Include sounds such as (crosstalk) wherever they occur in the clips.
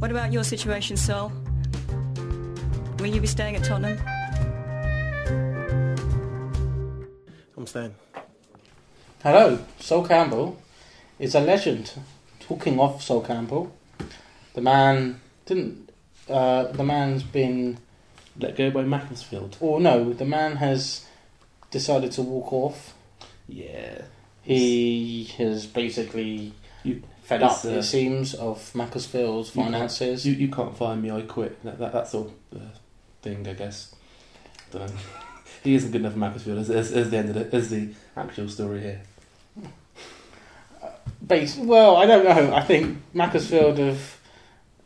What about your situation, Sol? Will you be staying at Tottenham? I'm staying. Hello, Sol Campbell is a legend. Talking of Sol Campbell, the man didn't. Uh, the man's been. Let go by Macclesfield. Or no, the man has decided to walk off. Yeah. He has basically You- fed up, uh, it seems, of Macclesfield's finances. You, you can't fire me, I quit. That, that, that's all the thing, I guess. Don't know. (laughs) he isn't good enough for Macclesfield. As, as, as the end of it, as the actual story here. Base, well, I don't know. I think Macclesfield have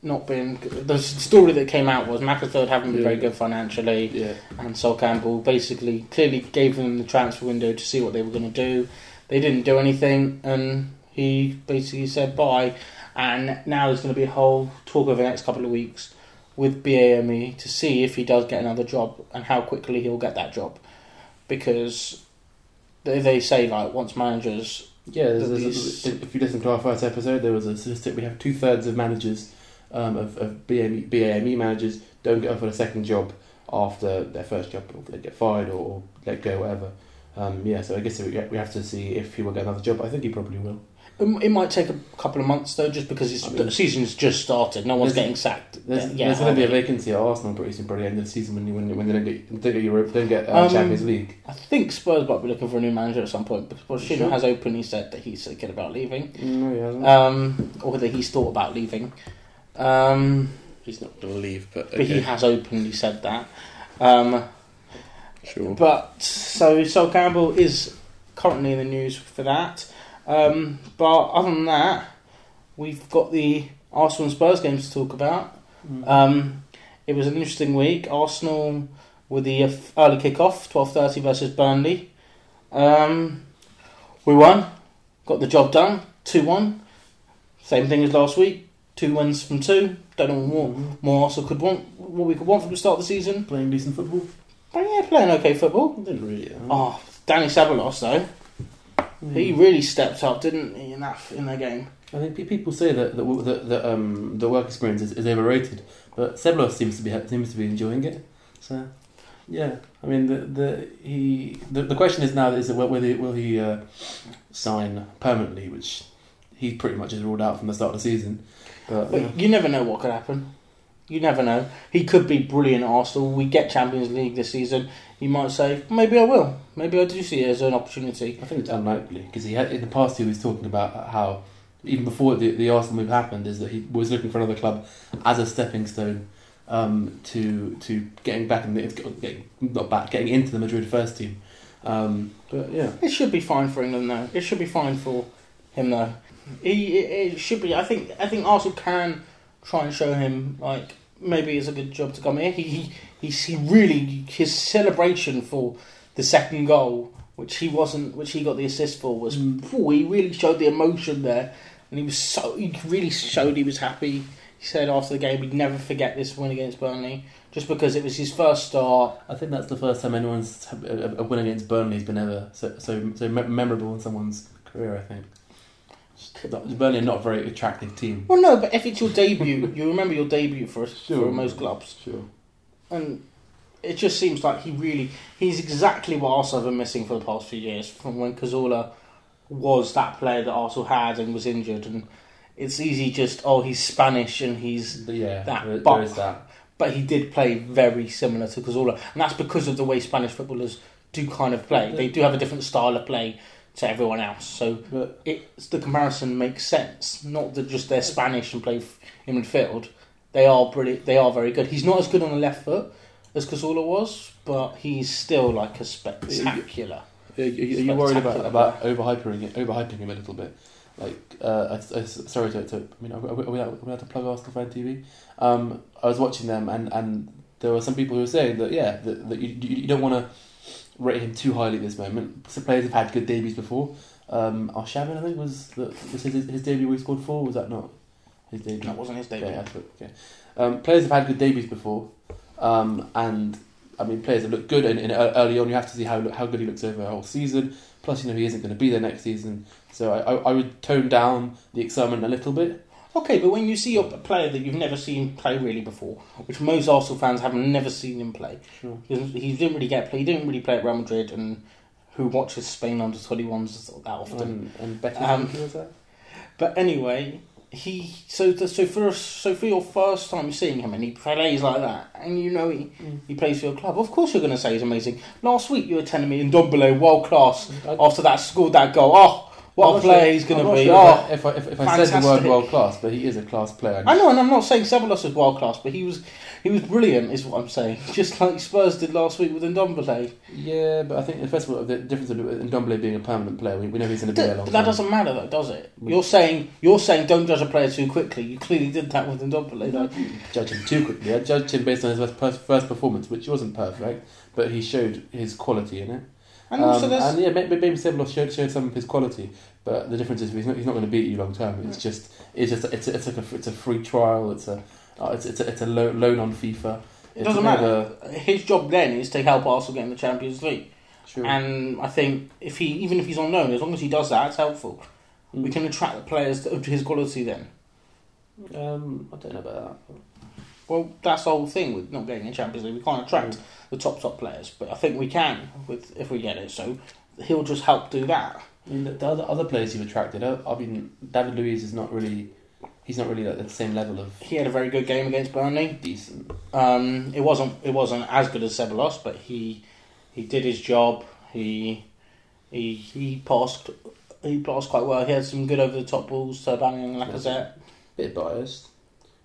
not been. The story that came out was Macclesfield haven't been very good financially. Yeah. and Sol Campbell basically clearly gave them the transfer window to see what they were going to do. They didn't do anything, and he basically said bye. And now there's going to be a whole talk over the next couple of weeks with BAME to see if he does get another job and how quickly he'll get that job, because they, they say like once managers Yeah, there's, there's- these- if you listen to our first episode, there was a statistic. We have two thirds of managers, um, of, of BAME, BAME managers, don't get offered a second job after their first job, or they get fired or, or let go, whatever. Um, yeah, so I guess we we have to see if he will get another job. I think he probably will. It it might take a couple of months though, just because it's, I mean- the season's just started. No one's There's- getting sacked. There's, Yeah, there's going to be a vacancy at Arsenal pretty soon, probably end of the season when you, when, when they don't get don't get Europe, don't get uh, Um, Champions League. I think Spurs might be looking for a new manager at some point because Pochettino Sure. has openly said that he's thinking about leaving, No, he hasn't. um, or whether he's thought about leaving. Um, He's not going to leave, but But he has openly said that. Um, sure. but so Sol Campbell is currently in the news for that. Um, but other than that, we've got the Arsenal and Spurs games to talk about. Mm. Um, it was an interesting week. Arsenal with the uh, early kick-off, twelve thirty versus Burnley. Um, we won, got the job done, two one. Same thing as last week. Two wins from two. Don't know what more Arsenal could want. What we could want from the start of the season. Playing decent football? But yeah, playing okay football. Didn't really. Oh, Dani Ceballos though, he really stepped up, didn't he, in that in that game? I think people say that that, that, that um, the work experience is, is overrated, but Ceballos seems to be seems to be enjoying it. So, yeah, I mean the the he the, the question is now is whether he, will he uh, sign permanently, which he pretty much is ruled out from the start of the season. But, But you never know what could happen. You never know. He could be brilliant at Arsenal. We get Champions League this season. He might say, maybe I will. Maybe I do see it as an opportunity. I think it's unlikely because he had in the past he was talking about how even before the the Arsenal move happened is that he was looking for another club as a stepping stone um, to to getting back in the getting not back getting into the Madrid first team. Um, but yeah, It should be fine for England though. It should be fine for him though. He it, it should be. I think I think Arsenal can try and show him like maybe it's a good job to come here. He he he really his celebration for the second goal, which he wasn't, which he got the assist for, was Mm. he really showed the emotion there, and he was so he really showed he was happy. He said after the game he'd never forget this win against Burnley, just because it was his first start. I think that's the first time anyone's a, a win against Burnley has been ever so so, so memorable in someone's career. I think. Burnley are not a very attractive team. Well, no, but if it's your debut, (laughs) you remember your debut for for most clubs. Sure. and it just seems like he really he's exactly what Arsenal have been missing for the past few years from when Cazorla was that player that Arsenal had and was injured and it's easy just oh he's Spanish and he's yeah, That there, but- there that. but he did play very similar to Cazorla and that's because of the way Spanish footballers do kind of play they do have a different style of play to everyone else. So But it's the comparison makes sense. Not that just they're Spanish and play in midfield they are brilliant they are very good. He's not as good on the left foot as Cazorla was but he's still like a spectacular. Are you, are you worried about about overhyping it, overhyping him a little bit? Like, uh, I, I, sorry to, to, I mean, are we, are we, allowed, are we allowed to plug Arsenal fan TV? Um, I was watching them, and, and there were some people who were saying that yeah, that, that you, you, you don't want to rate him too highly at this moment. Some players have had good debuts before. Um, Arshavin, I think, was the, was his, his debut he scored four. Was that not his debut? that wasn't his debut Okay, okay. Um, players have had good debuts before, um, and I mean, players have looked good in, in early on. You have to see how how good he looks over a whole season. Plus, you know, he isn't going to be there next season, so I, I, I would tone down the excitement a little bit. Okay, but when you see a player that you've never seen play really before, which most Arsenal fans have never seen him play, Sure. he he didn't really get play. He didn't really play at Real Madrid, and who watches Spain under twenty ones that often. And, and Becky Um? But anyway, he so the, so for so for your first time seeing him and he plays like that, and you know he, Mm. he plays for your club. Of course, you're going to say he's amazing. Last week you were telling me Ndombele world class I- after that scored that goal. Oh, what a player sure- he's going to be. sure Oh, if I, if, if I said the word world class, but he is a class player. I know, and I'm not saying Ceballos is world class, but he was he was brilliant, is what I'm saying. (laughs) Just like Spurs did last week with Ndombele. Yeah, but I think first of all, the difference in Ndombele being a permanent player, we, we know he's going to be there long But that term. doesn't matter, though, does it? Mm. You're saying you're saying don't judge a player too quickly. You clearly did that with Ndombele. though. judge him too quickly. I judged him based on his first, first performance, which wasn't perfect, but he showed his quality in it. And also, Um, there's and yeah, maybe, maybe showed, showed some of his quality, but the difference is he's not, he's not going to beat you long term. It's just it's just it's a, it's like a, it's a free trial. It's a uh, it's it's a, it's a lo- loan on FIFA. It It's doesn't a bit matter. His job then is to help Arsenal get in the Champions League. Sure. And I think if he, even if he's on loan, as long as he does that, it's helpful. We Mm. can attract the players to to his quality. Then, um, I don't know about that. Well, that's the whole thing with not getting in Champions League. We can't attract Mm. the top top players, but I think we can with if we get it. So he'll just help do that. I mean, the, the other other players you've attracted. I, I mean, David Luiz is not really. He's not really at the same level of He had a very good game against Burnley. decent. Um, it wasn't it wasn't as good as Ceballos, but he he did his job. He he he passed he passed quite well. He had some good over the top balls to Aubameyang and Lacazette. bit biased.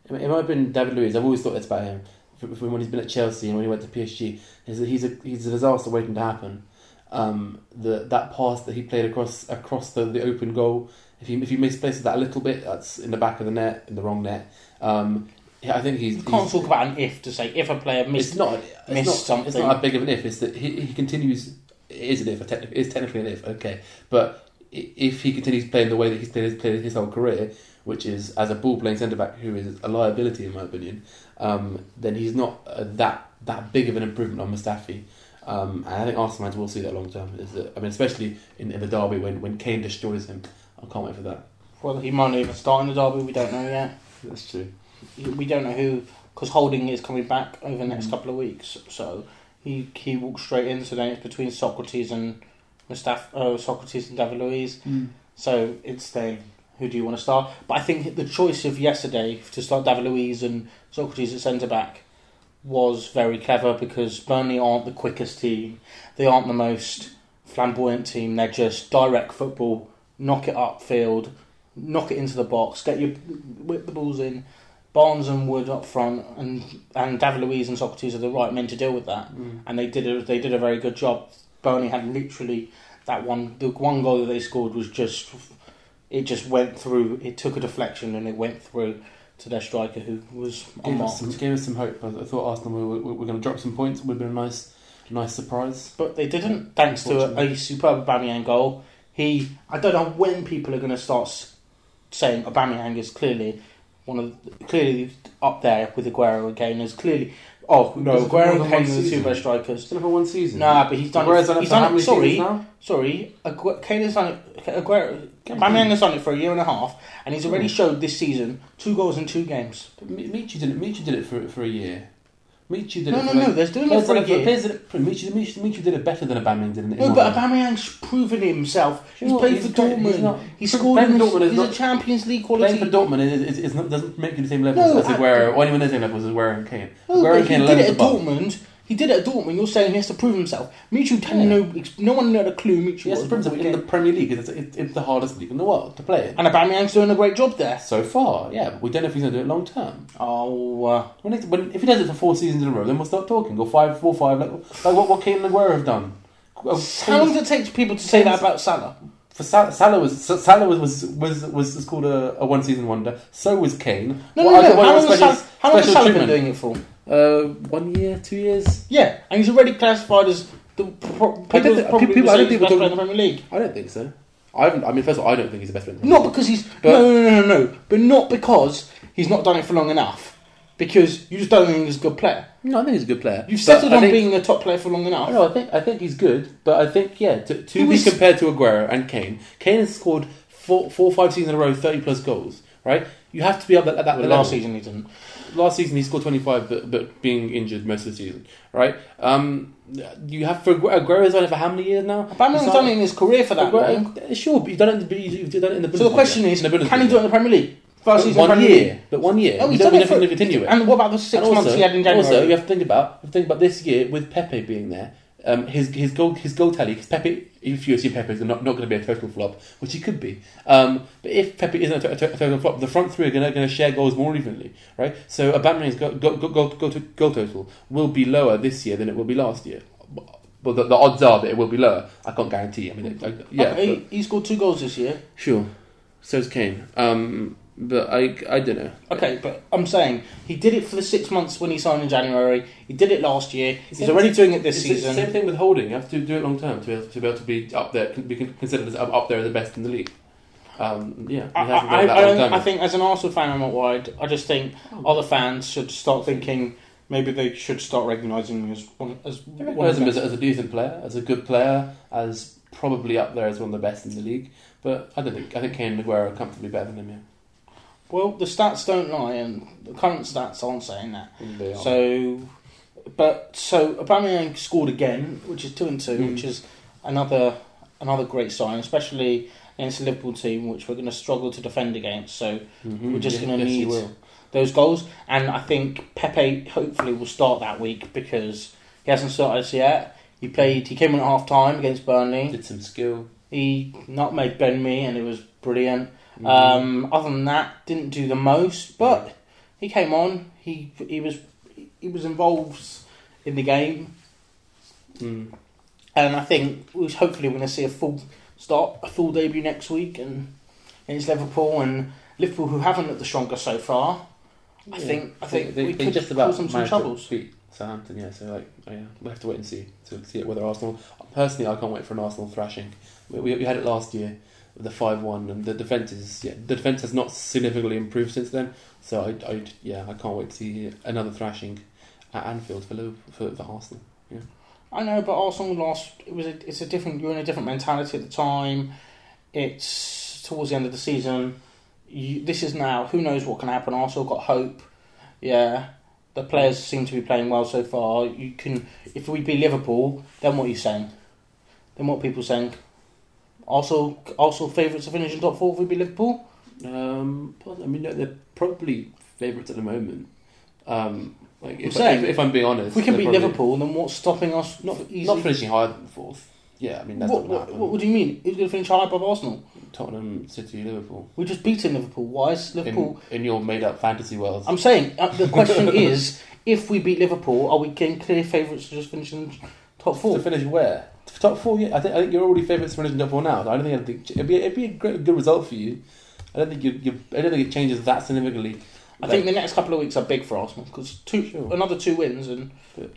It might have been David Luiz. I've always thought that's about him. F- f- When he's been at Chelsea and when he went to PSG, he's a, he's a, he's a disaster waiting to happen. Um, the that pass that he played across across the, the open goal, if he if he misplaces that a little bit, that's in the back of the net, in the wrong net. Um, yeah, I think he's. You can't he's- talk about an if to say if a player it's missed. not. It's missed not. It's something. not that big of an if. It's that he, he continues. It is an if. It is technically an if. Okay, but if he continues playing the way that he's played his, played his whole career, which is as a ball playing centre back who is a liability in my opinion, um, then he's not uh, that that big of an improvement on Mustafi. Um, and I think Arsenal fans will see that long term. Is that, I mean, especially in, in the derby when, when Kane destroys him. I can't wait for that. Well, he might not even start in the derby. We don't know yet. That's true. We don't know who because Holding is coming back over the next Mm. couple of weeks. So he he walks straight in. So then it's between Sokratis and Mustaf, uh, Sokratis and David Luiz. So it's then who do you want to start? But I think the choice of yesterday to start David Luiz and Sokratis at centre back was very clever because Burnley aren't the quickest team. They aren't the most flamboyant team. They're just direct football, knock it upfield, knock it into the box, get your whip the balls in. Barnes and Wood up front, and and David Luiz and Sokratis are the right men to deal with that Mm. and they did a, they did a very good job. Burnley had literally that one the one goal that they scored was just it just went through. It took a deflection and it went through to their striker who was Gave us, some, gave us some hope. I, thought Arsenal were, were, were going to drop some points. It would have been a nice, nice surprise. But they didn't, thanks to a, a superb Aubameyang goal. He, I don't know when people are going to start saying Aubameyang is clearly one of the, clearly up there with Aguero and Kane. Is clearly, oh no, Aguero and Kane are the two best strikers. Still for one season. Nah, but he's done Aguero's it. done it he's done it. Sorry, now? Sorry, Kane has done it. Aguero, Aubameyang has done it for a year and a half, and he's already Hmm. showed this season two goals in two games. But Mi- Michu did it. Michu did it for for a year. Michu did No, it. no, for no. like, They're doing it for a did year. players did it- Michu, Michu, Michu did it better than Aubameyang did. In, No, but. Aubameyang's proven himself. He's Sure, played he's for great, he's Dortmund. not- He's playing scored in for the, Dortmund is he's a not- Champions League quality. Playing for Dortmund is, is, is not, doesn't make you the same level No, as I- Aguero, or anyone the same level as Aguero and Kane. No, Aguero but and he Kane are did it at above. Dortmund. He did it at Dortmund. You're saying he has to prove himself. Michu had Yeah. no, no one had a clue. Michu He has to prove himself in the. Premier League. It's, it's, it's the hardest league in the world to play in. and Aubameyang's doing a great job there. So far, yeah, but we don't know if he's going to do it long term. Oh, uh, When, it, when if he does it for four seasons in a row, then we'll start talking. Or five, four, five, like, like what, what Kane and Aguero have done. How long does it take people to say that about Salah? For Sal- Salah was Salah was was was, was, was called a, a one season wonder. So was Kane. No, no, no. How long special- Salah, how long has Salah been doing it for? Uh, one year, two years. Yeah, and he's already classified as the pro- people, I don't think- people- would I don't think best player in the Premier League. I don't think so. I. I mean, first of all, I don't think he's the best player. in the Not because he's But- no, no, no, no, no, but not because he's not done it for long enough. Because you just don't think he's a good player. No, I think he's a good player. You've settled I on think- being a top player for long enough. No, I think I think he's good, but I think yeah, to, to be compared to Aguero and Kane, Kane has scored four, four, five seasons in a row, thirty plus goals, right? You have to be up at, at that Well, level. last season he didn't. Last season he scored 25 but, but being injured most of the season right um, you have for Aguero- Aguero's done it for how many years now Aubameyang's done not- it in his career for that. Aguero- sure but you've done it, you've done it in the So the question is, the can he do it in the Premier League? First season one Premier year League. but one year Oh, he's done it for, continue it And what about the six And also, months he had in January? also you have to think about you have to think about this year with Pepe being there um, his his goal his goal tally because Pepe if you assume Pepe is not, not going to be a total flop which he could be um, but if Pepe isn't a, to- a total flop the front three are going to, share goals more evenly right? So Aubameyang's goal, goal, goal, goal, goal, to- goal total will be lower this year than it will be last year. But the, the odds are that it will be lower. I can't guarantee I mean it, I, yeah okay, he scored two goals this year. sure. So's Kane. Um, but I, I don't know Okay, but I'm saying he did it for the six months when he signed in January. He did it last year. He's already doing it this It's the season. Same thing with holding. You have to do it long term to be able to be, able to be up there, be considered as up up there as the best in the league. Um, yeah, you I, have to do I, it that I, long don't- term. I think as an Arsenal fan, I'm not worried. I just think other fans should start thinking maybe they should start recognising him as one as I one recognise of him the as, as a decent player, as a good player, as probably up there as one of the best in the league. But I don't think I think Kane and Aguero are comfortably better than him. Yeah, Well, the stats don't lie, and the current stats aren't saying that. they are. So, but so Aubameyang scored again, which is two and two, Mm. which is another another great sign, especially against the Liverpool team, which we're going to struggle to defend against. So Mhm. we're just Yeah, gonna yes, need- those goals, and I think Pepe hopefully will start that week because he hasn't started us yet. He played. He came in at half time against Burnley. did some skill. He not made Ben Mee, and it was brilliant. Mhm. Um, other than that, didn't do the most, but he came on. He he was he was involved in the game, Mm. and I think we hopefully we're going to see a full start, a full debut next week, and against Liverpool and Liverpool who haven't looked the strongest so far. I Yeah. think I think they, we they could just about cause them some troubles. beat Southampton. Yeah, so like oh yeah, we have to wait and see to see whether Arsenal. Personally, I can't wait for an Arsenal thrashing. We, we, we had it last year the five one, and the defense is yeah, the defense has not significantly improved since then. So I, I yeah, I can't wait to see another thrashing at Anfield for Liverpool, for, for Arsenal. Yeah. I know, but Arsenal lost. It was a, it's a different. You're in a different mentality at the time. It's towards the end of the season. You, this is now. Who knows what can happen? Arsenal got hope. Yeah, the players seem to be playing well so far. You can, if we beat Liverpool, then what are you saying? Then what people saying? Arsenal, also favourites to finish in top four would be Liverpool. Um, I mean, they're- they're probably favourites at the moment. Um, like if, saying, if, if I'm being honest, If we can beat probably Liverpool, then what's stopping us? not easily? not finishing higher than fourth. Yeah, I mean that's What, not what, happen. what, what do you mean? Who's going to finish higher above Arsenal? Tottenham, City, Liverpool. We just beaten Liverpool. Why is Liverpool? in, in your made up fantasy world. I'm saying uh, the question (laughs) is, if we beat Liverpool, are we getting clear favourites to just finish in top to four? finish where? Top four, yeah. I think I think you're already favourites for top four now. I don't think it'd be it'd be, it'd be a great, good result for you. I don't think you, you I don't think it changes that significantly. I think the next couple of weeks are big for Arsenal because two, Sure. another two wins and It,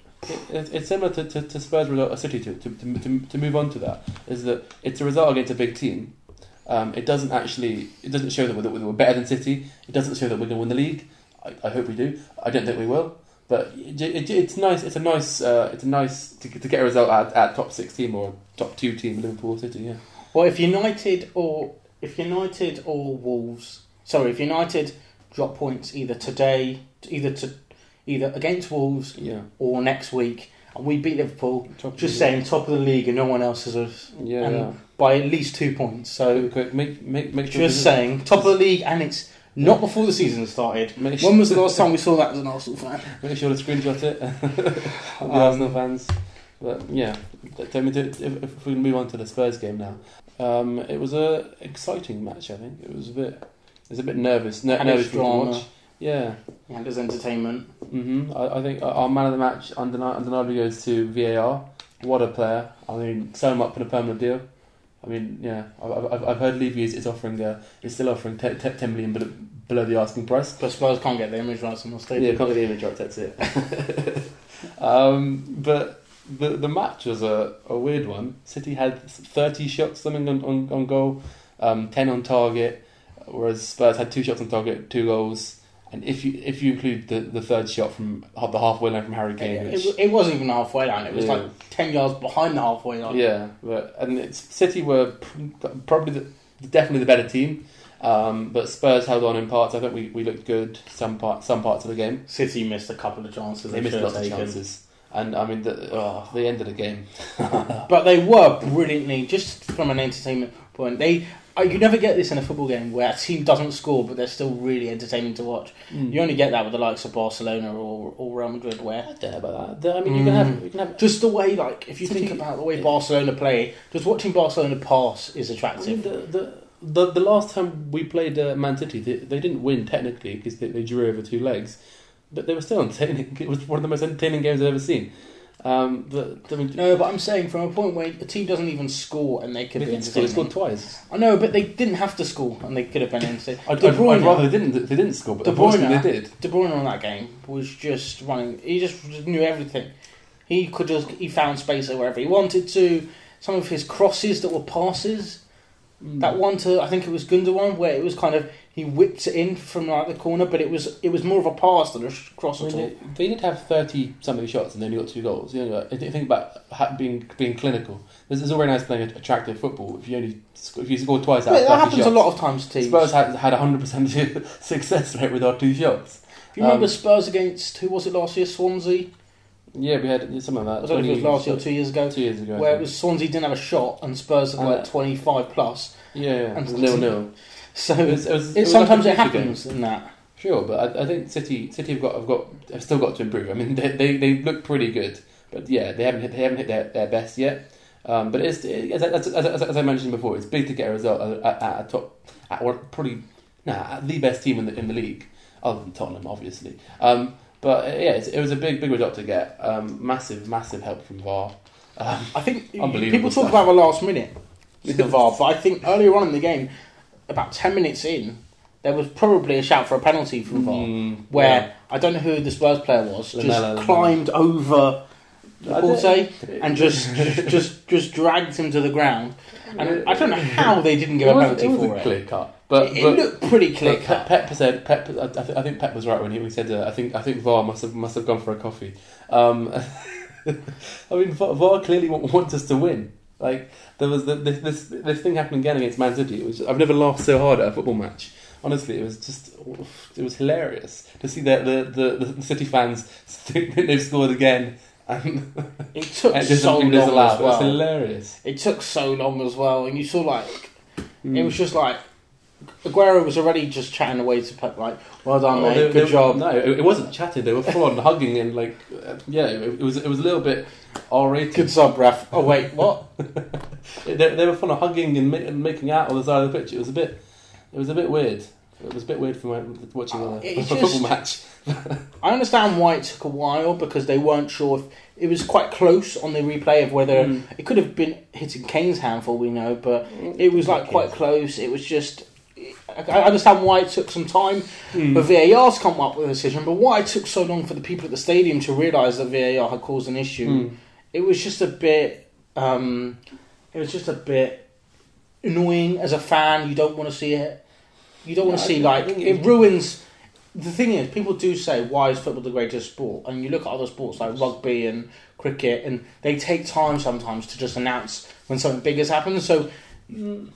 it, it's similar to, to, to Spurs' result at City to, to, to, to, to move on to that is that it's a result against a big team. Um, it doesn't actually it doesn't show that we're, that we're better than City. It doesn't show that we're going to win the league. I, I hope we do. I don't think we will. But it, it, it's nice. It's a nice. Uh, it's a nice to, to get a result at, at top six team or top two team Liverpool City. Yeah. well, if United or if United or Wolves, sorry, if United drop points either today, either to either against Wolves Yeah. or next week, and we beat Liverpool, Top just saying top of the league and no one else is us Yeah. yeah. by at least two points. So Quick, make make make sure. just saying top of the league and it's not before the season started. Make When was the last time we saw that as an Arsenal fan? (laughs) make sure to screenshot it. (laughs) the Um, Arsenal fans. But yeah, tell me to, if, if we can move on to the Spurs game now. Um, it was a exciting match. I think it was a bit. It was a bit nervous. Ner- nervous drama. watch. Yeah. And there's entertainment. hmm I, I think our man of the match undeni- undeniably goes to VAR. What a player! I mean, sign him up for a permanent deal. I mean, yeah, I've, I've, I've heard Levy is, is offering, uh, is still offering te- te- 10 million below, below the asking price. But Spurs can't get the image rights on the Yeah, stadium. can't get the image right, that's it. (laughs) um, but the the match was a, a weird one. City had 30 shots, something on, on, on goal, um, 10 on target, whereas Spurs had two shots on target, two goals. And if you if you include the, the third shot from the halfway line from Harry Kane, It, it, it wasn't even halfway line. It was Yeah. like ten yards behind the halfway line. yeah, but and it's City were probably the, definitely the better team, Um, but Spurs held on in parts. I think we, we looked good some part some parts of the game. City missed a couple of chances. They missed should have lots of chances, and I mean the, oh, the end of the game. (laughs) But they were brilliantly, just from an entertainment point. They uh, you never get this in a football game where a team doesn't score, but they're still really entertaining to watch. Mm. You only get that with the likes of Barcelona or, or Real Madrid, where I don't know about that. I mean, you can have you can have. just the way, like, if you think about the way yeah. Barcelona play, just watching Barcelona pass is I mean, attractive. the, the, the, the last time we played uh, Man City, they, they didn't win technically because they, they drew over two legs, but they were still (laughs) entertaining. It was one of the most entertaining games I've ever seen. Um, but I mean, No, but I'm saying from a point where a team doesn't even score and they could they, be did score, they entertaining. scored twice. I know, but they didn't have to score and they could have been entertaining. I'd, De Bruyne- I'd rather they didn't. They didn't score, but De unfortunately Bruyne- they did. De Bruyne on that game was just running. He just knew everything. He could just he found space wherever he wanted to. Some of his crosses that were passes. Mm. That one to I think it was Gundogan where it was kind of he whipped it in from like the corner, but it was it was more of a pass than a cross I at all. they, they did have thirty something shots and they only got two goals. You know, if you think about being being clinical. This is all very nice playing attractive football. If you only if you score twice out But of that happens shots, a lot of times teams. Spurs had had hundred percent (laughs) success rate with our two shots. if you remember um, Spurs against who was it last year? Swansea. Yeah, we had something like I that. don't know if it was last year or two years ago. Two years ago. I Where it was Swansea didn't have a shot and Spurs had Uh, like twenty five plus. yeah, yeah. and- nil nil. So It was, it was, it, sometimes it game. happens in that. Sure, but I, I think City City have got have got have still got to improve. I mean, they they, they look pretty good, but yeah, they haven't hit, they haven't hit their, their best yet. Um, but it's as, as, as, as, as I mentioned before, it's big to get a result at, at a top at what probably nah, at the best team in the in the league, other than Tottenham, obviously. Um, but uh, yeah, it's, it was a big big result to get. Um, massive massive help from VAR. Um, I think (laughs) Unbelievable people talk stuff. about the last minute with the VAR, but I think earlier on in the game, about ten minutes in, there was probably a shout for a penalty from VAR, mm, where yeah. I don't know who the Spurs player was, just Lamela. climbed over I Laporte and just just just dragged him to the ground. And I don't know how they didn't give a penalty it for a it. clear cut, but, it, it but looked pretty clear cut. Pep, said Pep. I, th- I think Pep was right when he, said uh, I think I think VAR must have must have gone for a coffee. Um, (laughs) I mean VAR, clearly wa- wants us to win. Like there was the, this, this this thing happened again against Man City. It was I've never laughed so hard at a football match. Honestly, it was just it was hilarious to see that the, the, the City fans think (laughs) they've scored again and It (laughs) took and so long as It was well. hilarious. It took so long as well, and you saw like Hmm. it was just like Aguero was already just chatting away to Pep, like, "Well done, Oh, mate, they- good they- job." No, it, it wasn't chatting. They were full on hugging and like, uh, yeah, it, it was it was a little bit R rated. Good sub, ref. Oh wait, what? (laughs) They, they were full of hugging and, ma- and making out on the side of the pitch. It was a bit, it was a bit weird. It was a bit weird for my, watching a, Uh, a it (laughs) football match. I understand why it took a while because they weren't sure if it was quite close on the replay of whether Mm. it could have been hitting Kane's hand for all we know, but it was like quite close. It was just. I I understand why it took some time Mm. for VAR to come up with a decision, but why it took so long for the people at the stadium to realise that VAR had caused an issue, Mm. it was just a bit. Um, it was just a bit annoying as a fan. You don't want to see it. You don't want to see like it- ruins. The thing is, people do say, "Why is football the greatest sport?" And you look at other sports like rugby and cricket, and they take time sometimes to just announce when something big has happened. So mm,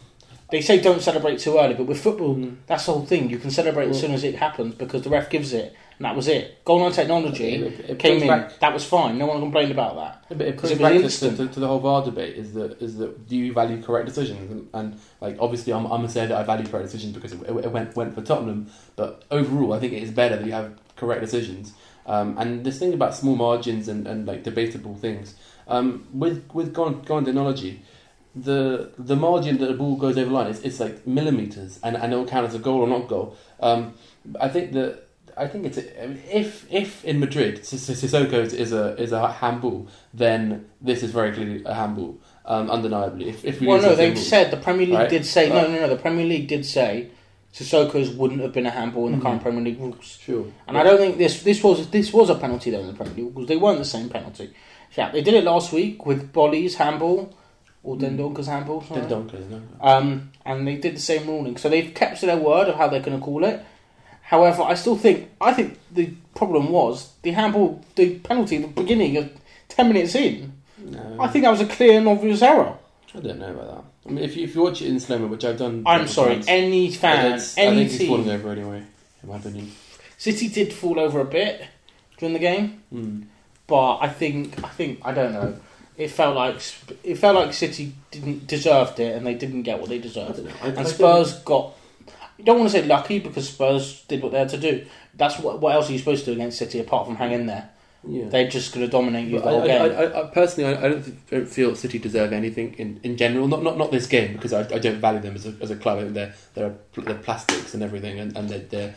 they say don't celebrate too early, but with football, Mm. that's the whole thing. You can celebrate as soon as it happens because the ref gives it, and that was it. Goal line technology It- it came in, back- that was fine. No one complained about that. But it brings back to, to, to the whole VAR debate is that is that do you value correct decisions and, and like obviously I'm, I'm gonna say that I value correct decisions because it, it went went for Tottenham but overall I think it is better that you have correct decisions um, and this thing about small margins and, and like debatable things um, with with Gondinology the the margin that the ball goes over the line is it's like millimeters and, and it will count as a goal or not goal um, I think that I think it's a, I if if in Madrid Sissoko is- a is a handball, then this is very clearly a handball, um, undeniably. If if we Well, no, they said the Premier League Right. did say no, Right. no, no. The Premier League did say Sissoko's wouldn't have been a handball in the Mhm. current Premier League rules, sure, and I don't think this this was this was a penalty though in the Premier League because they weren't the same penalty. Yeah, they did it last week with Boly's handball or. Dendoncker's handball. Did Duncan, no. Um, and they did the same ruling, so they've kept to their word of how they're going to call it. However, I still think I think the problem was the handball, the penalty, at the beginning of ten minutes in. No, I think that was a clear and obvious error. I don't know about that. I mean, if you, if you watch it in slow mo, which I've done, I'm sorry, times, any fan, it's- I any think he's falling team. over anyway, in my opinion. City did fall over a bit during the game, Mm. but I think I think I don't know. It felt like it felt like City didn't deserved it, and they didn't get what they I deserved. I, I And think- Spurs got. You don't want to say lucky because Spurs did what they had to do. That's what. What else are you supposed to do against City apart from hang in there? yeah. They're just going to dominate you But the whole I, game. I, I, I, personally, I, I don't, don't feel City deserve anything in, in general. Not, not not this game because I, I don't value them as a, as a club. They're they're, they're plastics and everything, and, and they're, they're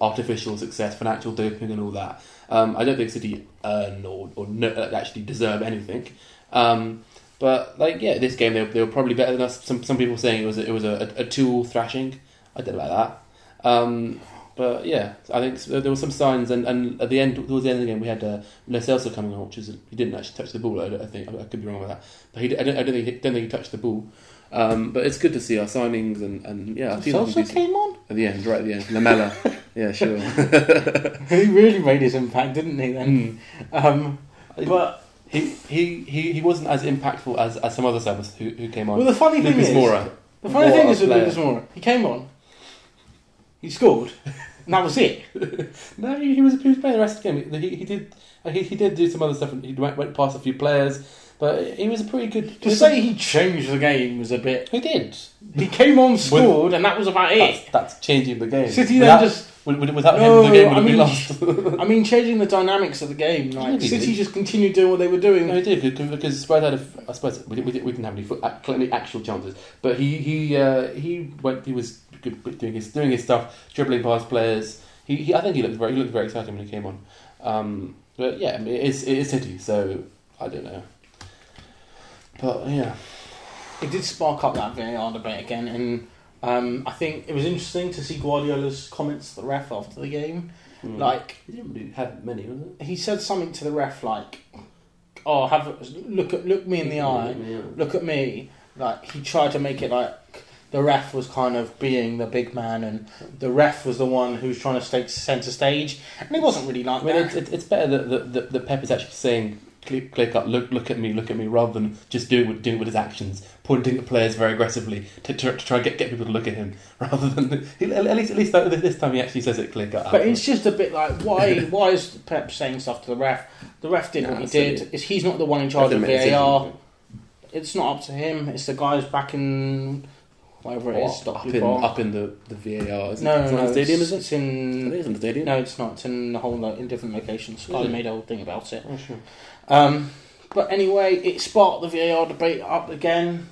artificial success, financial doping, and all that. Um, I don't think City earn or or no, actually deserve anything. Um, but like yeah, this game they, they were probably better than us. Some some people saying it was a, it was a, a, two thrashing. I did like that. Um, but yeah, I think there were some signs, and, and at the end, towards the end of the game, we had uh, Lo Celso coming on, which is he didn't actually touch the ball. I, I think I could be wrong with that, but he, I don't, I don't think he, don't think he touched the ball. Um, but it's good to see our signings, and, and yeah, I Salsa came on. at the end, right at the end, Lamela. (laughs) yeah, sure. (laughs) he really made his impact, didn't he? Then, um, but he, he, he, he wasn't as impactful as, as some other subs who, who came on. well, the funny thing is, Moura. the funny What thing is with player. Lucas Moura, he came on, he scored, (laughs) and that was it. No, he, he was he was playing the rest of the game. He, he did he, he did do some other stuff. and He went, went past a few players, but he was a pretty good. To say he changed the game was a bit. he did. He came on, scored, and that was about it. that's changing the game. City without, then just. With- with- without No, him, the game would I have been mean- lost. (laughs) I mean, changing the dynamics of the game. Like City did. just continued doing what they were doing. No, he did because, Spurs had. A, I suppose we, did, we, did, we didn't have any, foot, any actual chances, but he he uh, he went. He was doing his doing his stuff, dribbling past players. He, he I think he looked very he looked very exciting when he came on. Um, but yeah, I mean, it is it is City, so I don't know. But yeah, It did spark up that VAR debate again, and um, I think it was interesting to see Guardiola's comments to the ref after the game. Mm. Like he didn't really have many, was it? he said something to the ref like, "Oh, have a, look at look me in the eye, Yeah. look at me." Like he tried to make it like the ref was kind of being the big man, and the ref was the one who was trying to take centre stage, and he wasn't really like I mean, that. it's, it's better that that, that, that Pep is actually saying clear, clear cut, look look at me, look at me, rather than just doing what doing with his actions, pointing at players very aggressively to, to, to try and get, get people to look at him, (laughs) rather than at least at least this time he actually says it clear cut. But it's just a bit like why (laughs) why is Pep saying stuff to the ref? The ref did Nah, what he it's did. Is he's not the one in charge of VAR. It's not up to him. It's the guys back in whatever it is. up in up in the, the VAR. Is no, it? It's no, not in the stadium, it's, is it? it's in. It's in the stadium. No, it's not. It's in the whole like, in different locations. Sky it? made a whole thing about it. Oh, sure. Um, but anyway, it sparked the VAR debate up again.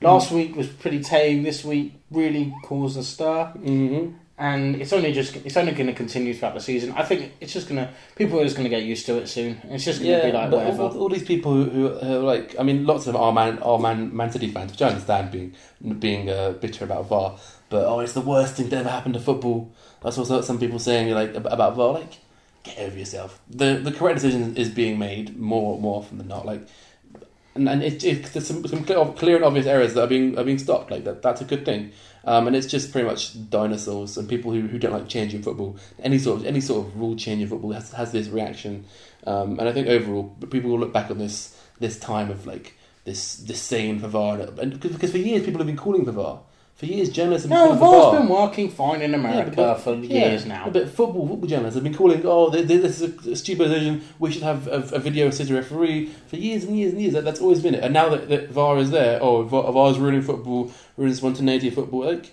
Last week was pretty tame. This week really caused a stir, Mm-hmm. and it's only just it's only going to continue throughout the season. I think it's just going to people are just going to get used to it soon. It's just going to Yeah, be like whatever. all, all these people who, who, who are like, I mean, lots of them are Man, are Man, Man City fans, which I understand being being uh, bitter about VAR. But oh, it's the worst thing that ever happened to football. That's what some people saying like about VAR. Like, get over yourself. The the correct decision is being made more more often than not. Like, and and it, it, there's some, some clear, clear and obvious errors that are being are being stopped. Like that that's a good thing. Um, and it's just pretty much dinosaurs and people who, who don't like changing football. Any sort of any sort of rule change in football has, has this reaction. Um, and I think overall, people will look back on this this time of like this disdain for VAR, and because, because for years people have been calling VAR. For years, journalists have been no, calling for VAR's VAR. been working fine in America but- for Yeah, years now. But football, football journalists have been calling, oh, th- th- this is a stupid decision. We should have a, a video assistant referee for years and years and years. That, that's always been it. And now that, that VAR is there, oh, VAR, VAR's ruining football, ruining spontaneity of football. Like,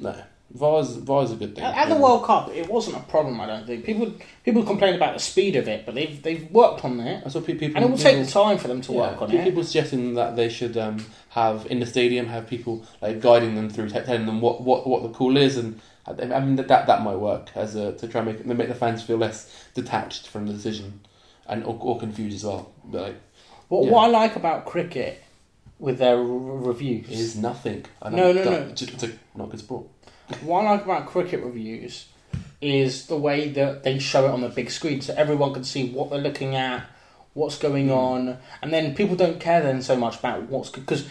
no, VAR's VAR's a good thing. At, the World Cup, it wasn't a problem. I don't think people people complain about the speed of it, but they've they've worked on it, what pe- people. and it will take the time for them to work on pe- it. People suggesting that they should um, have in the stadium have people like guiding them through, telling them what, what, what the call is, and I I mean that that, that might work as a, to try and make make the fans feel less detached from the decision, and or, or confused as well. But like, What yeah. what I like about cricket with their r- reviews is nothing. I No, don't- no, that- no. It's, it's a not good sport. What I like about cricket reviews is the way that they show it on the big screen, so everyone can see what they're looking at, what's going Hmm. on, and then people don't care then so much about what's because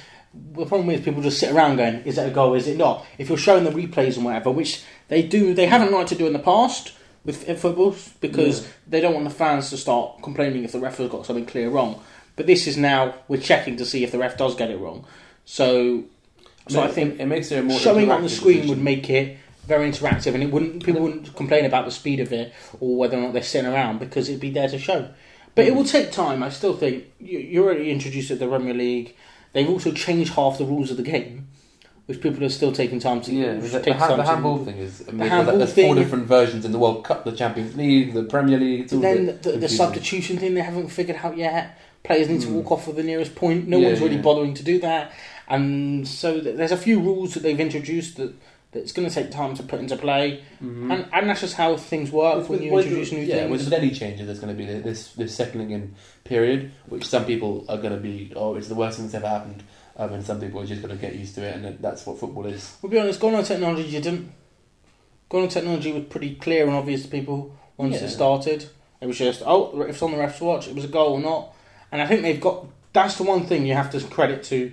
the problem is people just sit around going, "Is that a goal? Is it not?" If you're showing the replays and whatever, which they do, they haven't liked to do in the past with football because Yeah. they don't want the fans to start complaining if the ref has got something clear wrong. But this is now we're checking to see if the ref does get it wrong. So So I think it makes it a more showing on the screen decision. would make it very interactive, and it wouldn't people wouldn't complain about the speed of it or whether or not they're sitting around because it'd be there to show. But Mm. it will take time. I still think you, you're already introduced it the Premier League. They've also changed half the rules of the game, which people are still taking time to. Yeah, which the, the, takes the handball thing is. I mean, handball there's thing- four different versions in the World Cup, the Champions League, the Premier League. It's all Then a the, the, substitution thing they haven't figured out yet. Players need to Mm. walk off with the nearest point. No Yeah, one's really yeah. bothering to do that, and so th- there's a few rules that they've introduced that, that it's going to take time to put into play, Mhm. and, and that's just how things work With- when with- you with- introduce new yeah, things. with any changes, there's going to be this this settling in period, which some people are going to be, oh, it's the worst thing that's ever happened, um, and some people are just going to get used to it, and that's what football is. We'll be honest, Goal line Technology didn't. Goal line Technology was pretty clear and obvious to people once Yeah. it started. It was just, oh, if it's on the ref's watch, it was a goal or not. And I think they've got. That's the one thing you have to credit to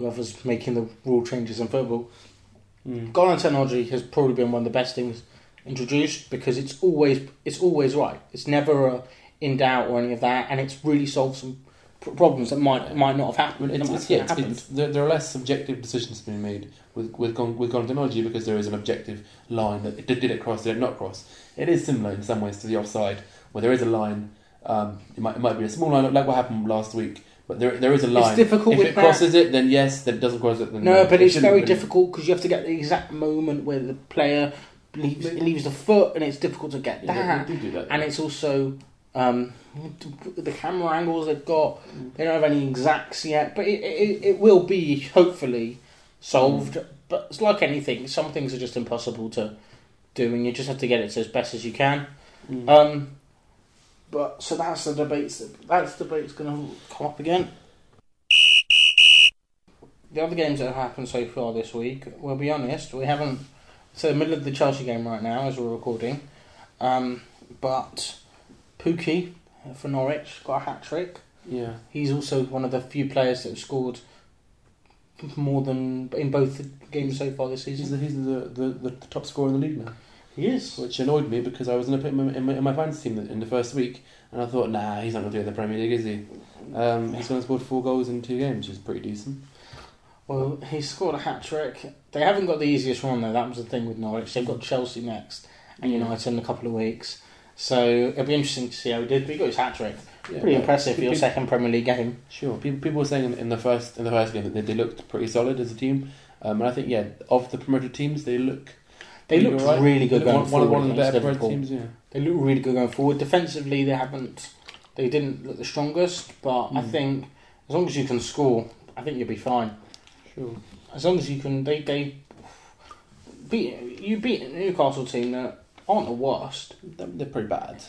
whoever's making the rule changes in football. Mm. Goal line Technology has probably been one of the best things introduced because it's always it's always right. It's never uh, in doubt or any of that, and it's really solved some problems that might might not have happened. it's, it's, yeah, it's, happened. there, there are less subjective decisions being made with with Gone, with Gone technology because there is an objective line that did, did it cross, did it not cross. It is similar in some ways to the offside, where there is a line. Um, it might it might be a small line, like what happened last week, but there there is a line. It's difficult if with it that. crosses it, then yes. Then it doesn't cross it, then No, but It it's very really- difficult because you have to get the exact moment where the player leaves, leaves the foot, and it's difficult to get Yeah, that. they, they that. And it's also um, the camera angles they've got. They don't have any exacts yet, but it, it, it will be hopefully solved. But it's like anything; some things are just impossible to do, and you just have to get it to as best as you can. Mm. Um, but so that's the debate. That's the debate's going to come up again. The other games that have happened so far this week, we'll be honest, we haven't. So the middle of the Chelsea game right now as we're recording, um, but Pukki for Norwich got a hat trick. yeah. He's also one of the few players that have scored more than in both the games so far this He's, season. the, he's the, the, the, the top scorer in the league now, He is. which annoyed me because I was going to put him in my, in my fantasy team in the first week, and I thought, nah, he's not going to do it in the Premier League, is he? Um, he's going to score four goals in two games, which is pretty decent. Well, he scored a hat trick. They haven't got the easiest run though. That was the thing with Norwich. They've got Chelsea next and United in a couple of weeks. So it'll be interesting to see how he did. But he got his hat trick. Yeah, Pretty impressive for your people- second Premier League game. Sure, people, people were saying in, in the first in the first game that they, they looked pretty solid as a team, um, and I think yeah, of the promoted teams, they look They pretty looked really good They going one, forward one, one of the better Liverpool. teams. Yeah, They look really good going forward. Defensively, they haven't. They didn't look the strongest, but I Mm. think as long as you can score, I think you'll be fine. sure. As long as you can, they they beat you beat a Newcastle team that aren't the worst. They're, they're pretty bad.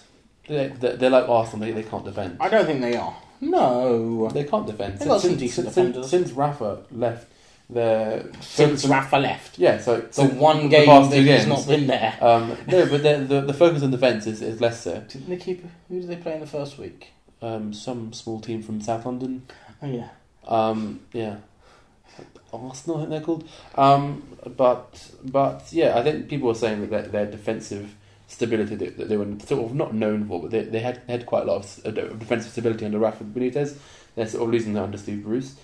They're, they're, they're like Arsenal. They, they can't defend. I don't think they are. No. They can't defend. They've got some since, decent since, defenders. since, since Rafa left, the Since Rafa left. yeah, so The one game past that he's not been there. Um, no, but the, the the focus on defence is, is less so. Didn't they keep? Who did they play in the first week? Um, some small team from South London. Oh yeah, Um, yeah, Arsenal, I think they're called. Um, but but yeah, I think people were saying that their, their defensive stability that, that they were sort of not known for, but they, they had had quite a lot of uh, defensive stability under Rafa Benitez. They're sort of losing that under Steve Bruce.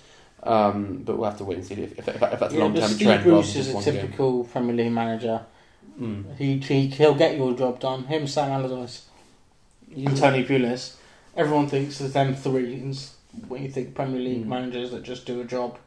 Um, but we'll have to wait and see if, if, if, that's a yeah long term Steve trend. Bruce is a one game. typical Premier League manager. Mm. He, he he'll get your job done. Him, Sam Allardyce, and Tony Pulis. Everyone thinks of them three when you think Premier League Mm. managers that just do a job.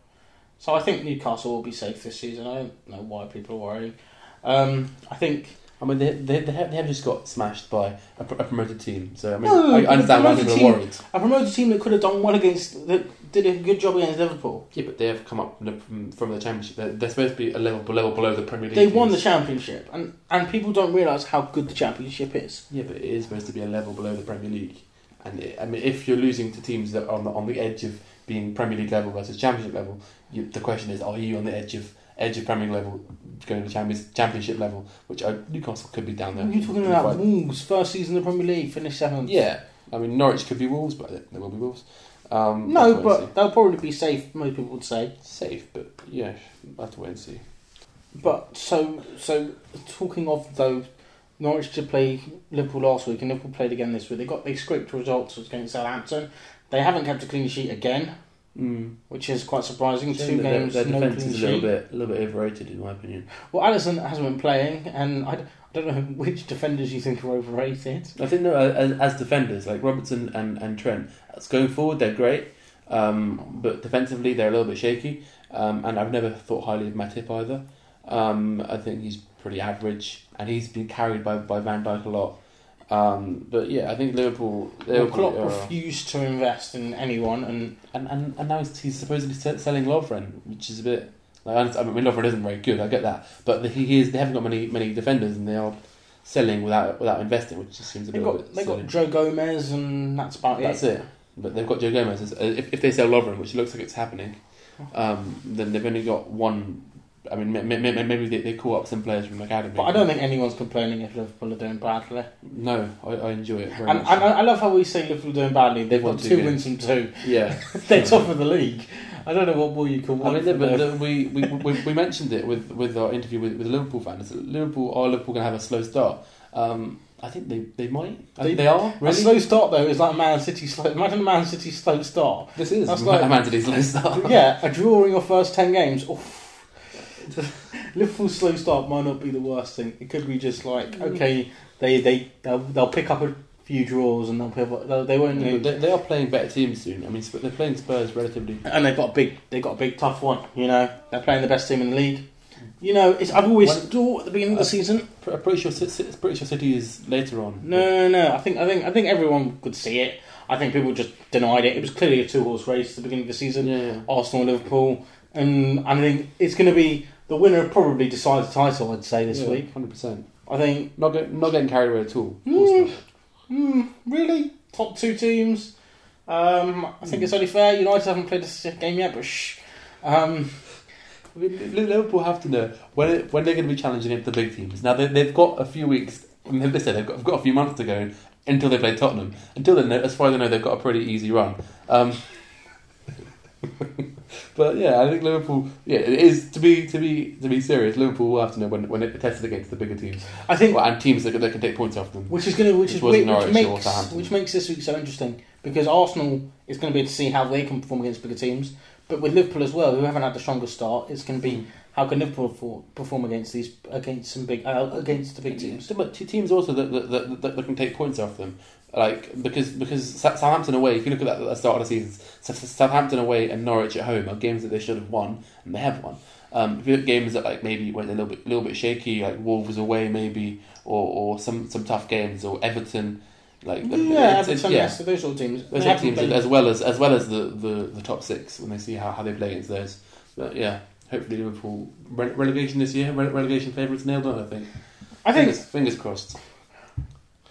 So I think Newcastle will be safe this season. I don't know why people are worrying. Um, I think I mean, they, they, they, have, they have just got smashed by a, a promoted team. So I mean, No, I understand why the people are promoted worried. a promoted team that could have done well against that did a good job against Liverpool. Yeah, but they have come up from, from the championship. They're, they're supposed to be a level level below the Premier League. They won the championship, and and people don't realise how good the championship is. Yeah, but it is supposed to be a level below the Premier League. And it, I mean, if you're losing to teams that are on the, on the edge of being Premier League level versus Championship level, you, the question is, are you on the edge of edge of Premier League level going to Champions, Championship level, which uh, Newcastle could be down there. You're talking about fight. Wolves, first season of the Premier League, finished seventh. Yeah, I mean Norwich could be Wolves, but they will be Wolves. Um, No, to but they'll probably be safe. Most people would say. safe, but yeah, we'll have to wait and see. But so so talking of though, Norwich did play Liverpool last week, and Liverpool played again this week. They got they scraped results against Southampton. They haven't kept a clean sheet again. Mm. which is quite surprising. Two their, games, their no defense is a little bit, a little bit overrated in my opinion. Well, Alisson hasn't been playing, and I don't know (laughs) which defenders you think are overrated. I think no, as, as defenders like Robertson and, and Trent, as going forward they're great, um, but defensively they're a little bit shaky. Um, and I've never thought highly of Matip either. Um, I think he's pretty average, and he's been carried by, by Van Dijk a lot. Um, but yeah, I think Liverpool. Well, Klopp are- refused to invest in anyone, and and, and and now he's, he's supposedly se- selling Lovren, which is a bit. Like, I mean, Lovren isn't very good. I get that, but the, he is. They haven't got many many defenders, and they are selling without without investing, which just seems a they little got bit. they got Joe Gomez, and that's about That's it. it. But they've got Joe Gomez. If, if they sell Lovren, which looks like it's happening, um, then they've only got one. I mean, ma- ma- ma- maybe they, they call up some players from the academy. But I don't think anyone's complaining if Liverpool are doing badly. No, I, I enjoy it very And, much. and I I love how we say Liverpool are doing badly. They've won got two wins from two. yeah. (laughs) They're top of the league. I don't know what more you can want. I mean, but the, we, we, we, we mentioned it with, with our interview with, with Liverpool fans. Liverpool are Liverpool going to have a slow start? Um, I think they, they might. I think They- they are. A Really? slow start though is like Man City slow. Imagine a Man City slow start. this is That's a Man City's slow start. yeah, a draw in your first ten games. Oof. Liverpool's slow start might not be the worst thing. It could be just like Mm. okay, they they they'll, they'll pick up a few draws and they'll, up, they'll they won't They, they, they are playing better teams soon. I mean, they're playing Spurs relatively. And they've got a big they got a big tough one. You know they're playing the best team in the league. You know it's I've always When- thought at the beginning of the season. I'm pretty sure, pretty sure City is later on. No, no, no. I think I think I think everyone could see it. I think people just denied it. It was clearly a two horse race at the beginning of the season. Yeah, yeah. Arsenal, Liverpool, and I think it's going to be the winner. Probably decides the title. I'd say this Yeah, week. 100%. I think. Not, get, not getting carried away at all. Mm, mm, really, top two teams. Um, I think Hmm. it's only fair. United haven't played a game yet, but shh. Um, I mean, Liverpool have to know when it, when they're going to be challenging the big teams. Now they, they've got a few weeks. I mean, they said they've got, they've got a few months to go until they play Tottenham. Until then, as far as I know, they've got a pretty easy run. Um, (laughs) but yeah, I think Liverpool. Yeah, it is to be to be to be serious. Liverpool will have to know when when it tested against the bigger teams I think well, and teams that, can- that can take points off them. which is going to which Which is which, Norwich makes which makes this week so interesting because Arsenal is going to be able to see how they can perform against bigger teams, but with Liverpool as well, who haven't had the strongest start, it's going to be how can Liverpool perform against these against some big uh, against the big teams. But t- teams also that, that, that, that, that can take points off them, like because because Southampton away. If you look at that at the start of the season, Southampton away and Norwich at home are games that they should have won and they have won. Um, if you look at games that like maybe went a little bit little bit shaky, like Wolves away maybe, or, or some, some tough games, or Everton, like Yeah, it's- it's- yeah. yes, those sort of teams. Those haven't teams as well as as well as the, the, the top six when they see how, how they play against those. But yeah, hopefully Liverpool re- relegation this year. Re- relegation favourites nailed on. I think. I think fingers, fingers crossed.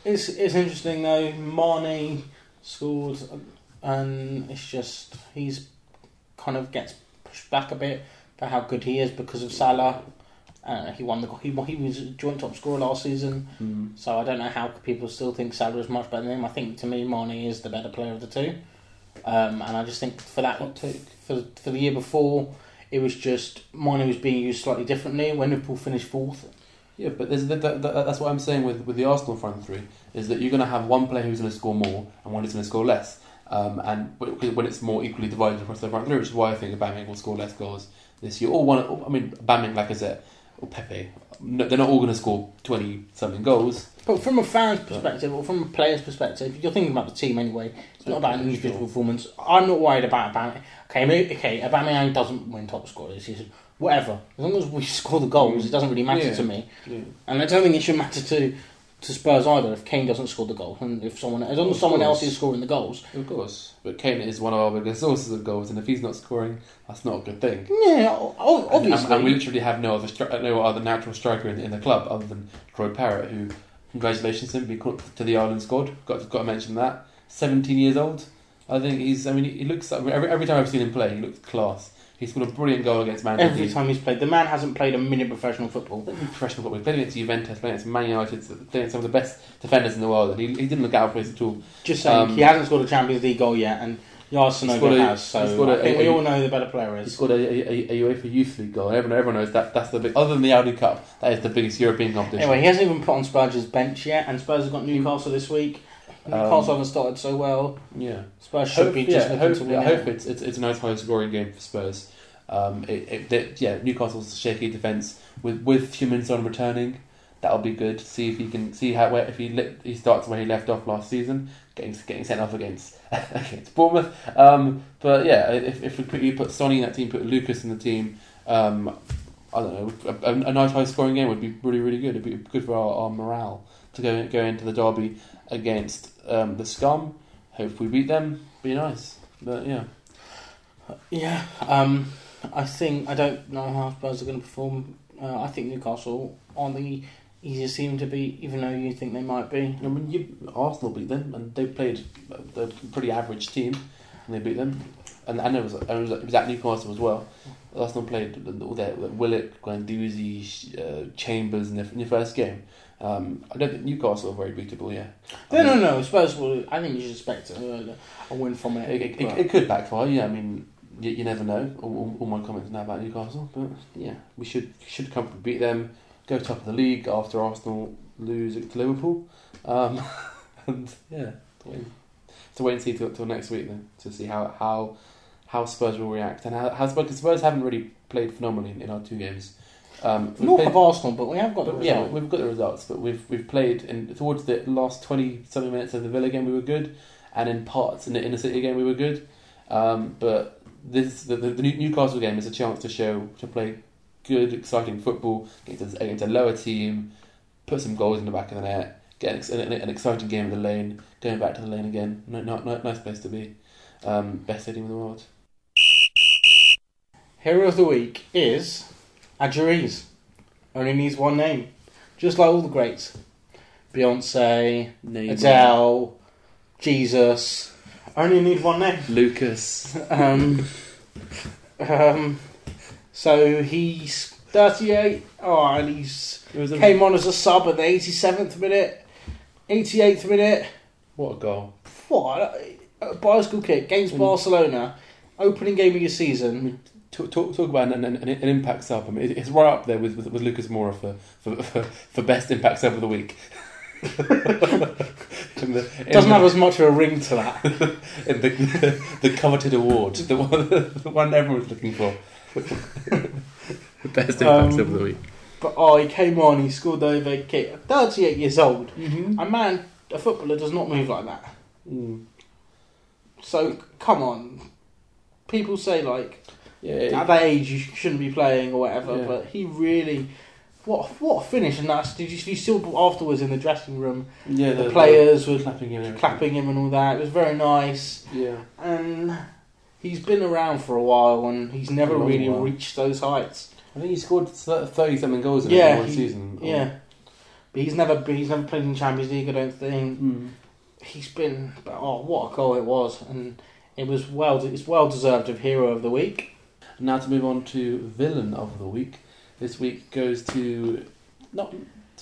It's it's interesting though. Mane scored, and it's just he's kind of gets pushed back a bit for how good he is because of Salah. Uh, he won the he he was joint top scorer last season, Mm. so I don't know how people still think Salah is much better than him. I think to me Mane is the better player of the two, um, and I just think for that for for the year before it was just Mane was being used slightly differently when Liverpool finished fourth. Yeah, but that, that, that, that's what I'm saying with, with the Arsenal front three is that you're going to have one player who's going to score more and one who's going to score less. Um, and when it's more equally divided across the front three, which is why I think Aubameyang will score less goals this year. Or one, I mean, Aubameyang, like I said, or Pepe, no, they're not all going to score twenty something goals. But from a fan's perspective, or from a player's perspective, you're thinking about the team anyway. It's not about an individual performance. I'm not worried about Aubameyang. Okay, okay, Aubameyang doesn't win top scorer this season. Whatever. As long as we (laughs) score the goals, it doesn't really matter Yeah. to me. Yeah. And I don't think it should matter to to Spurs either if Kane doesn't score the goal. And if someone, as long as someone else is scoring the goals. Of course, but Kane is one of our biggest sources of goals, and if he's not scoring, that's not a good thing. Yeah, o- o- And- and- obviously. and, we literally have no other no other natural striker in, in the club other than Troy Parrott, who congratulations him, to the Ireland squad. Got got to mention that. Seventeen years old. I think he's. I mean, he looks. I mean, every, every time I've seen him play, he looks class. He scored a brilliant goal against Man Every City. time he's played, the man hasn't played a minute professional football. Professional football. He played against Juventus, played against Man United, played against some of the best defenders in the world, and he, he didn't look out of place at all. Just saying, Um, he hasn't scored a Champions League goal yet, and Yars He's scored Sanogo a- has. So he's scored think a- we a- all know who the better player is. He scored a, a, a UEFA Youth League goal. Everyone, everyone knows that that's the big. Other than the Audi Cup, that is the biggest European competition. Anyway, he hasn't even put on Spurs' bench yet, and Spurs have got Newcastle this week. Newcastle haven't started so well. Yeah. Spurs should Hope, be just yeah, looking hope, to win I hope it's, it's it's a nice high scoring game for Spurs. Um, it, it, yeah, Newcastle's shaky defence with with Heung-min Son returning, that'll be good. See if he can see how where if he li- he starts where he left off last season, getting getting sent off against (laughs) against Bournemouth. Um, but yeah, if if we put you put Sonny in that team, put Lucas in the team. Um, I don't know. A, a, a nice high scoring game would be really really good. It'd be good for our, our morale to go go into the derby against um, the Scum. Hope we beat them. Be nice. But yeah. Yeah, um, I think I don't know how Spurs are going to perform. Uh, I think Newcastle on the easiest team to beat, even though you think they might be. I mean, you, Arsenal beat them, and they played a, pretty average team, and they beat them. And, and it was it was, it was at Newcastle as well. Arsenal played all their Willock, Guendouzi, uh, Chambers in their, in their first game. Um, I don't think Newcastle are very beatable. Yeah, No, no, no. Spurs will. I think you should expect a, a win from it. It, it, it, could backfire. Yeah, I mean, you, you never know. All, all, all my comments now about Newcastle, but yeah, we should should comfortably beat them. Go top of the league after Arsenal lose to Liverpool, um, (laughs) and yeah, to wait, to wait and see till, till next week then to see how how how Spurs will react and how, how Spurs, Spurs haven't really played phenomenally in, in our two games. Um, Not played- of Arsenal, but we have got the but, yeah, we've got the results, but we've we've played in towards the last twenty something minutes of the Villa game we were good, and in parts in the Inner City game we were good. Um, but this the, the, the Newcastle game is a chance to show to play good, exciting football against a, against a lower team, put some goals in the back of the net, get an, an, an exciting game in the lane, going back to the lane again. No, no, no, nice place to be. Um, best stadium in the world. Hero of the week is Aduriz. Only needs one name, just like all the greats. Beyonce, Adele, Jesus. Only need one name. Lucas. (laughs) Um, um, so he's 38. Oh, and he's a, came on as a sub at the 87th minute, 88th minute. what a goal. What a bicycle kick against Mm. Barcelona, opening game of your season. Talk, talk, talk about an, an, an impact sub. I mean, it- it's right up there with, with, with Lucas Moura for, for, for, for best impact sub of the week. (laughs) the, Doesn't have as much of a ring to that. (laughs) in the, the coveted award, the one, (laughs) the one everyone's looking for. best impact Um, sub of the week. But oh, he came on, he scored overhead kick. 38 years old. Mm-hmm. A man, a footballer does not move like that. Mm. So come on. People say like Yeah, at that age you shouldn't be playing or whatever, Yeah. but he really. What what a finish! And that's did you, you still afterwards in the dressing room, yeah. the, players were clapping him, and clapping him and all that. It was very nice. Yeah, and he's been around for a while and he's never really while. reached those heights. I think he scored thirty something goals in Yeah, one he- season. or- Yeah, but he's never he's never played in Champions League. I don't think Mm. he's been. But oh, what a goal it was! And it was well it's well deserved of hero of the week. Now to move on to villain of the week. This week goes to not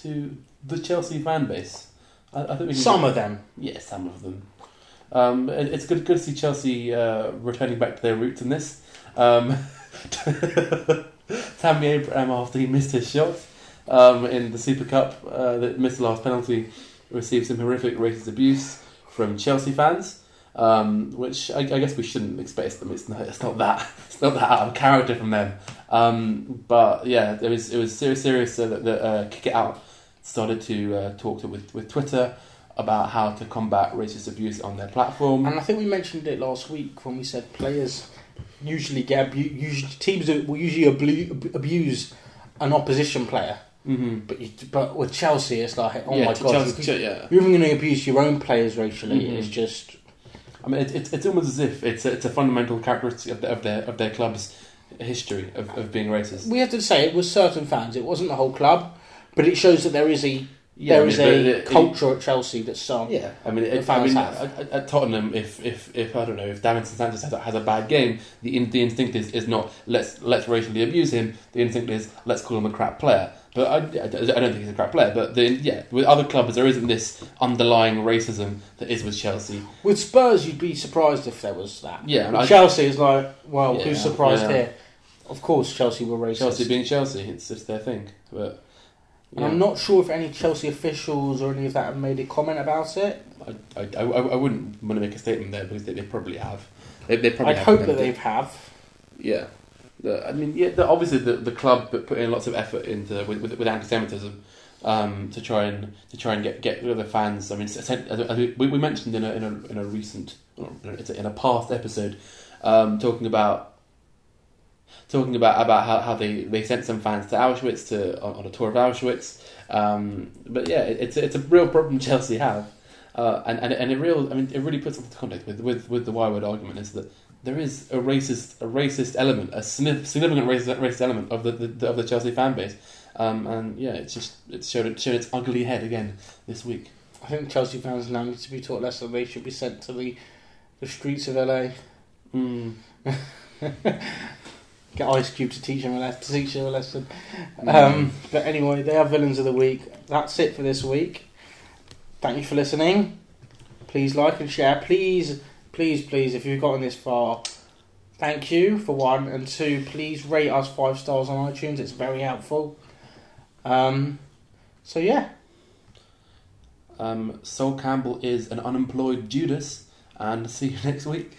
to the Chelsea fan base. I, I think we can Some of them. yeah, some of them. Um, it- it's good, good to see Chelsea uh, returning back to their roots in this. Um, (laughs) Tammy Abraham, after he missed his shot um, in the Super Cup, uh, that missed the last penalty, received some horrific racist abuse from Chelsea fans. Um, which I, I guess we shouldn't expect them. It's not. It's not that. (laughs) It's not that out of character from them. Um, but yeah, it was. It was serious. Serious uh, that, that uh, kick it out started to uh, talk to with with Twitter about how to combat racist abuse on their platform. And I think we mentioned it last week when we said players usually get abu- usually teams will usually abu- abuse an opposition player. Mm-hmm. But you, but with Chelsea, it's like oh yeah, my god, Chelsea- you- yeah. you're even going to abuse your own players racially. Mhm. It's just I mean, it, it's it's almost as if it's a, it's a fundamental characteristic of, the, of their of their club's history of, of being racist. we have to say it was certain fans. It wasn't the whole club, but it shows that there is a Yeah, there I is a it- culture at Chelsea that's some. Yeah, I mean, it, I mean, have. at, at- Tottenham, if, if, if I don't know, if Davinson Sanchez has a, has a bad game, the in, the instinct is, is not let's let's racially abuse him. The instinct is let's call him a crap player. But I, I don't think he's a crap player. But the, yeah, with other clubs, there isn't this underlying racism that is with Chelsea. With Spurs, you'd be surprised if there was that. Yeah, and With I- Chelsea is like, well, Yeah, who's surprised yeah. here? Of course, Chelsea were racist. Chelsea being Chelsea, it's just their thing. But And I'm not sure if any Chelsea officials or any of that have made a comment about it. I, I, I, I wouldn't want to make a statement there because they, they probably have. They, they probably I'd have hope that remembered. they have. Yeah. The, I mean, yeah. The, obviously, the, the club put in lots of effort into with, with, with anti-Semitism um, to try and to try and get get rid of the fans. I mean, as we, we mentioned in a in a, in a recent in a past episode, um, talking about talking about about how, how they, they sent some fans to Auschwitz to on, on a tour of Auschwitz. Um, but yeah, it, it's it's a real problem (laughs) Chelsea have, uh, and and and it real I mean it really puts into context with with with the Y word argument is that there is a racist a racist element a significant racist, racist element of the, the of the Chelsea fan base, um, and yeah, it's just it's showed it showed its ugly head again this week. I think Chelsea fans now need to be taught less that they should be sent to the the streets of LA. Mm. (laughs) Get Ice Cube to teach them a lesson. To teach them a lesson. Mm. Um, but anyway, they are villains of the week. That's it for this week. Thank you for listening. Please like and share. Please, please, please, if you've gotten this far, thank you for one and two. Please rate us five stars on iTunes. It's very helpful. Um, so yeah, Um, Sol Campbell is an unemployed Judas, and see you (laughs) next week.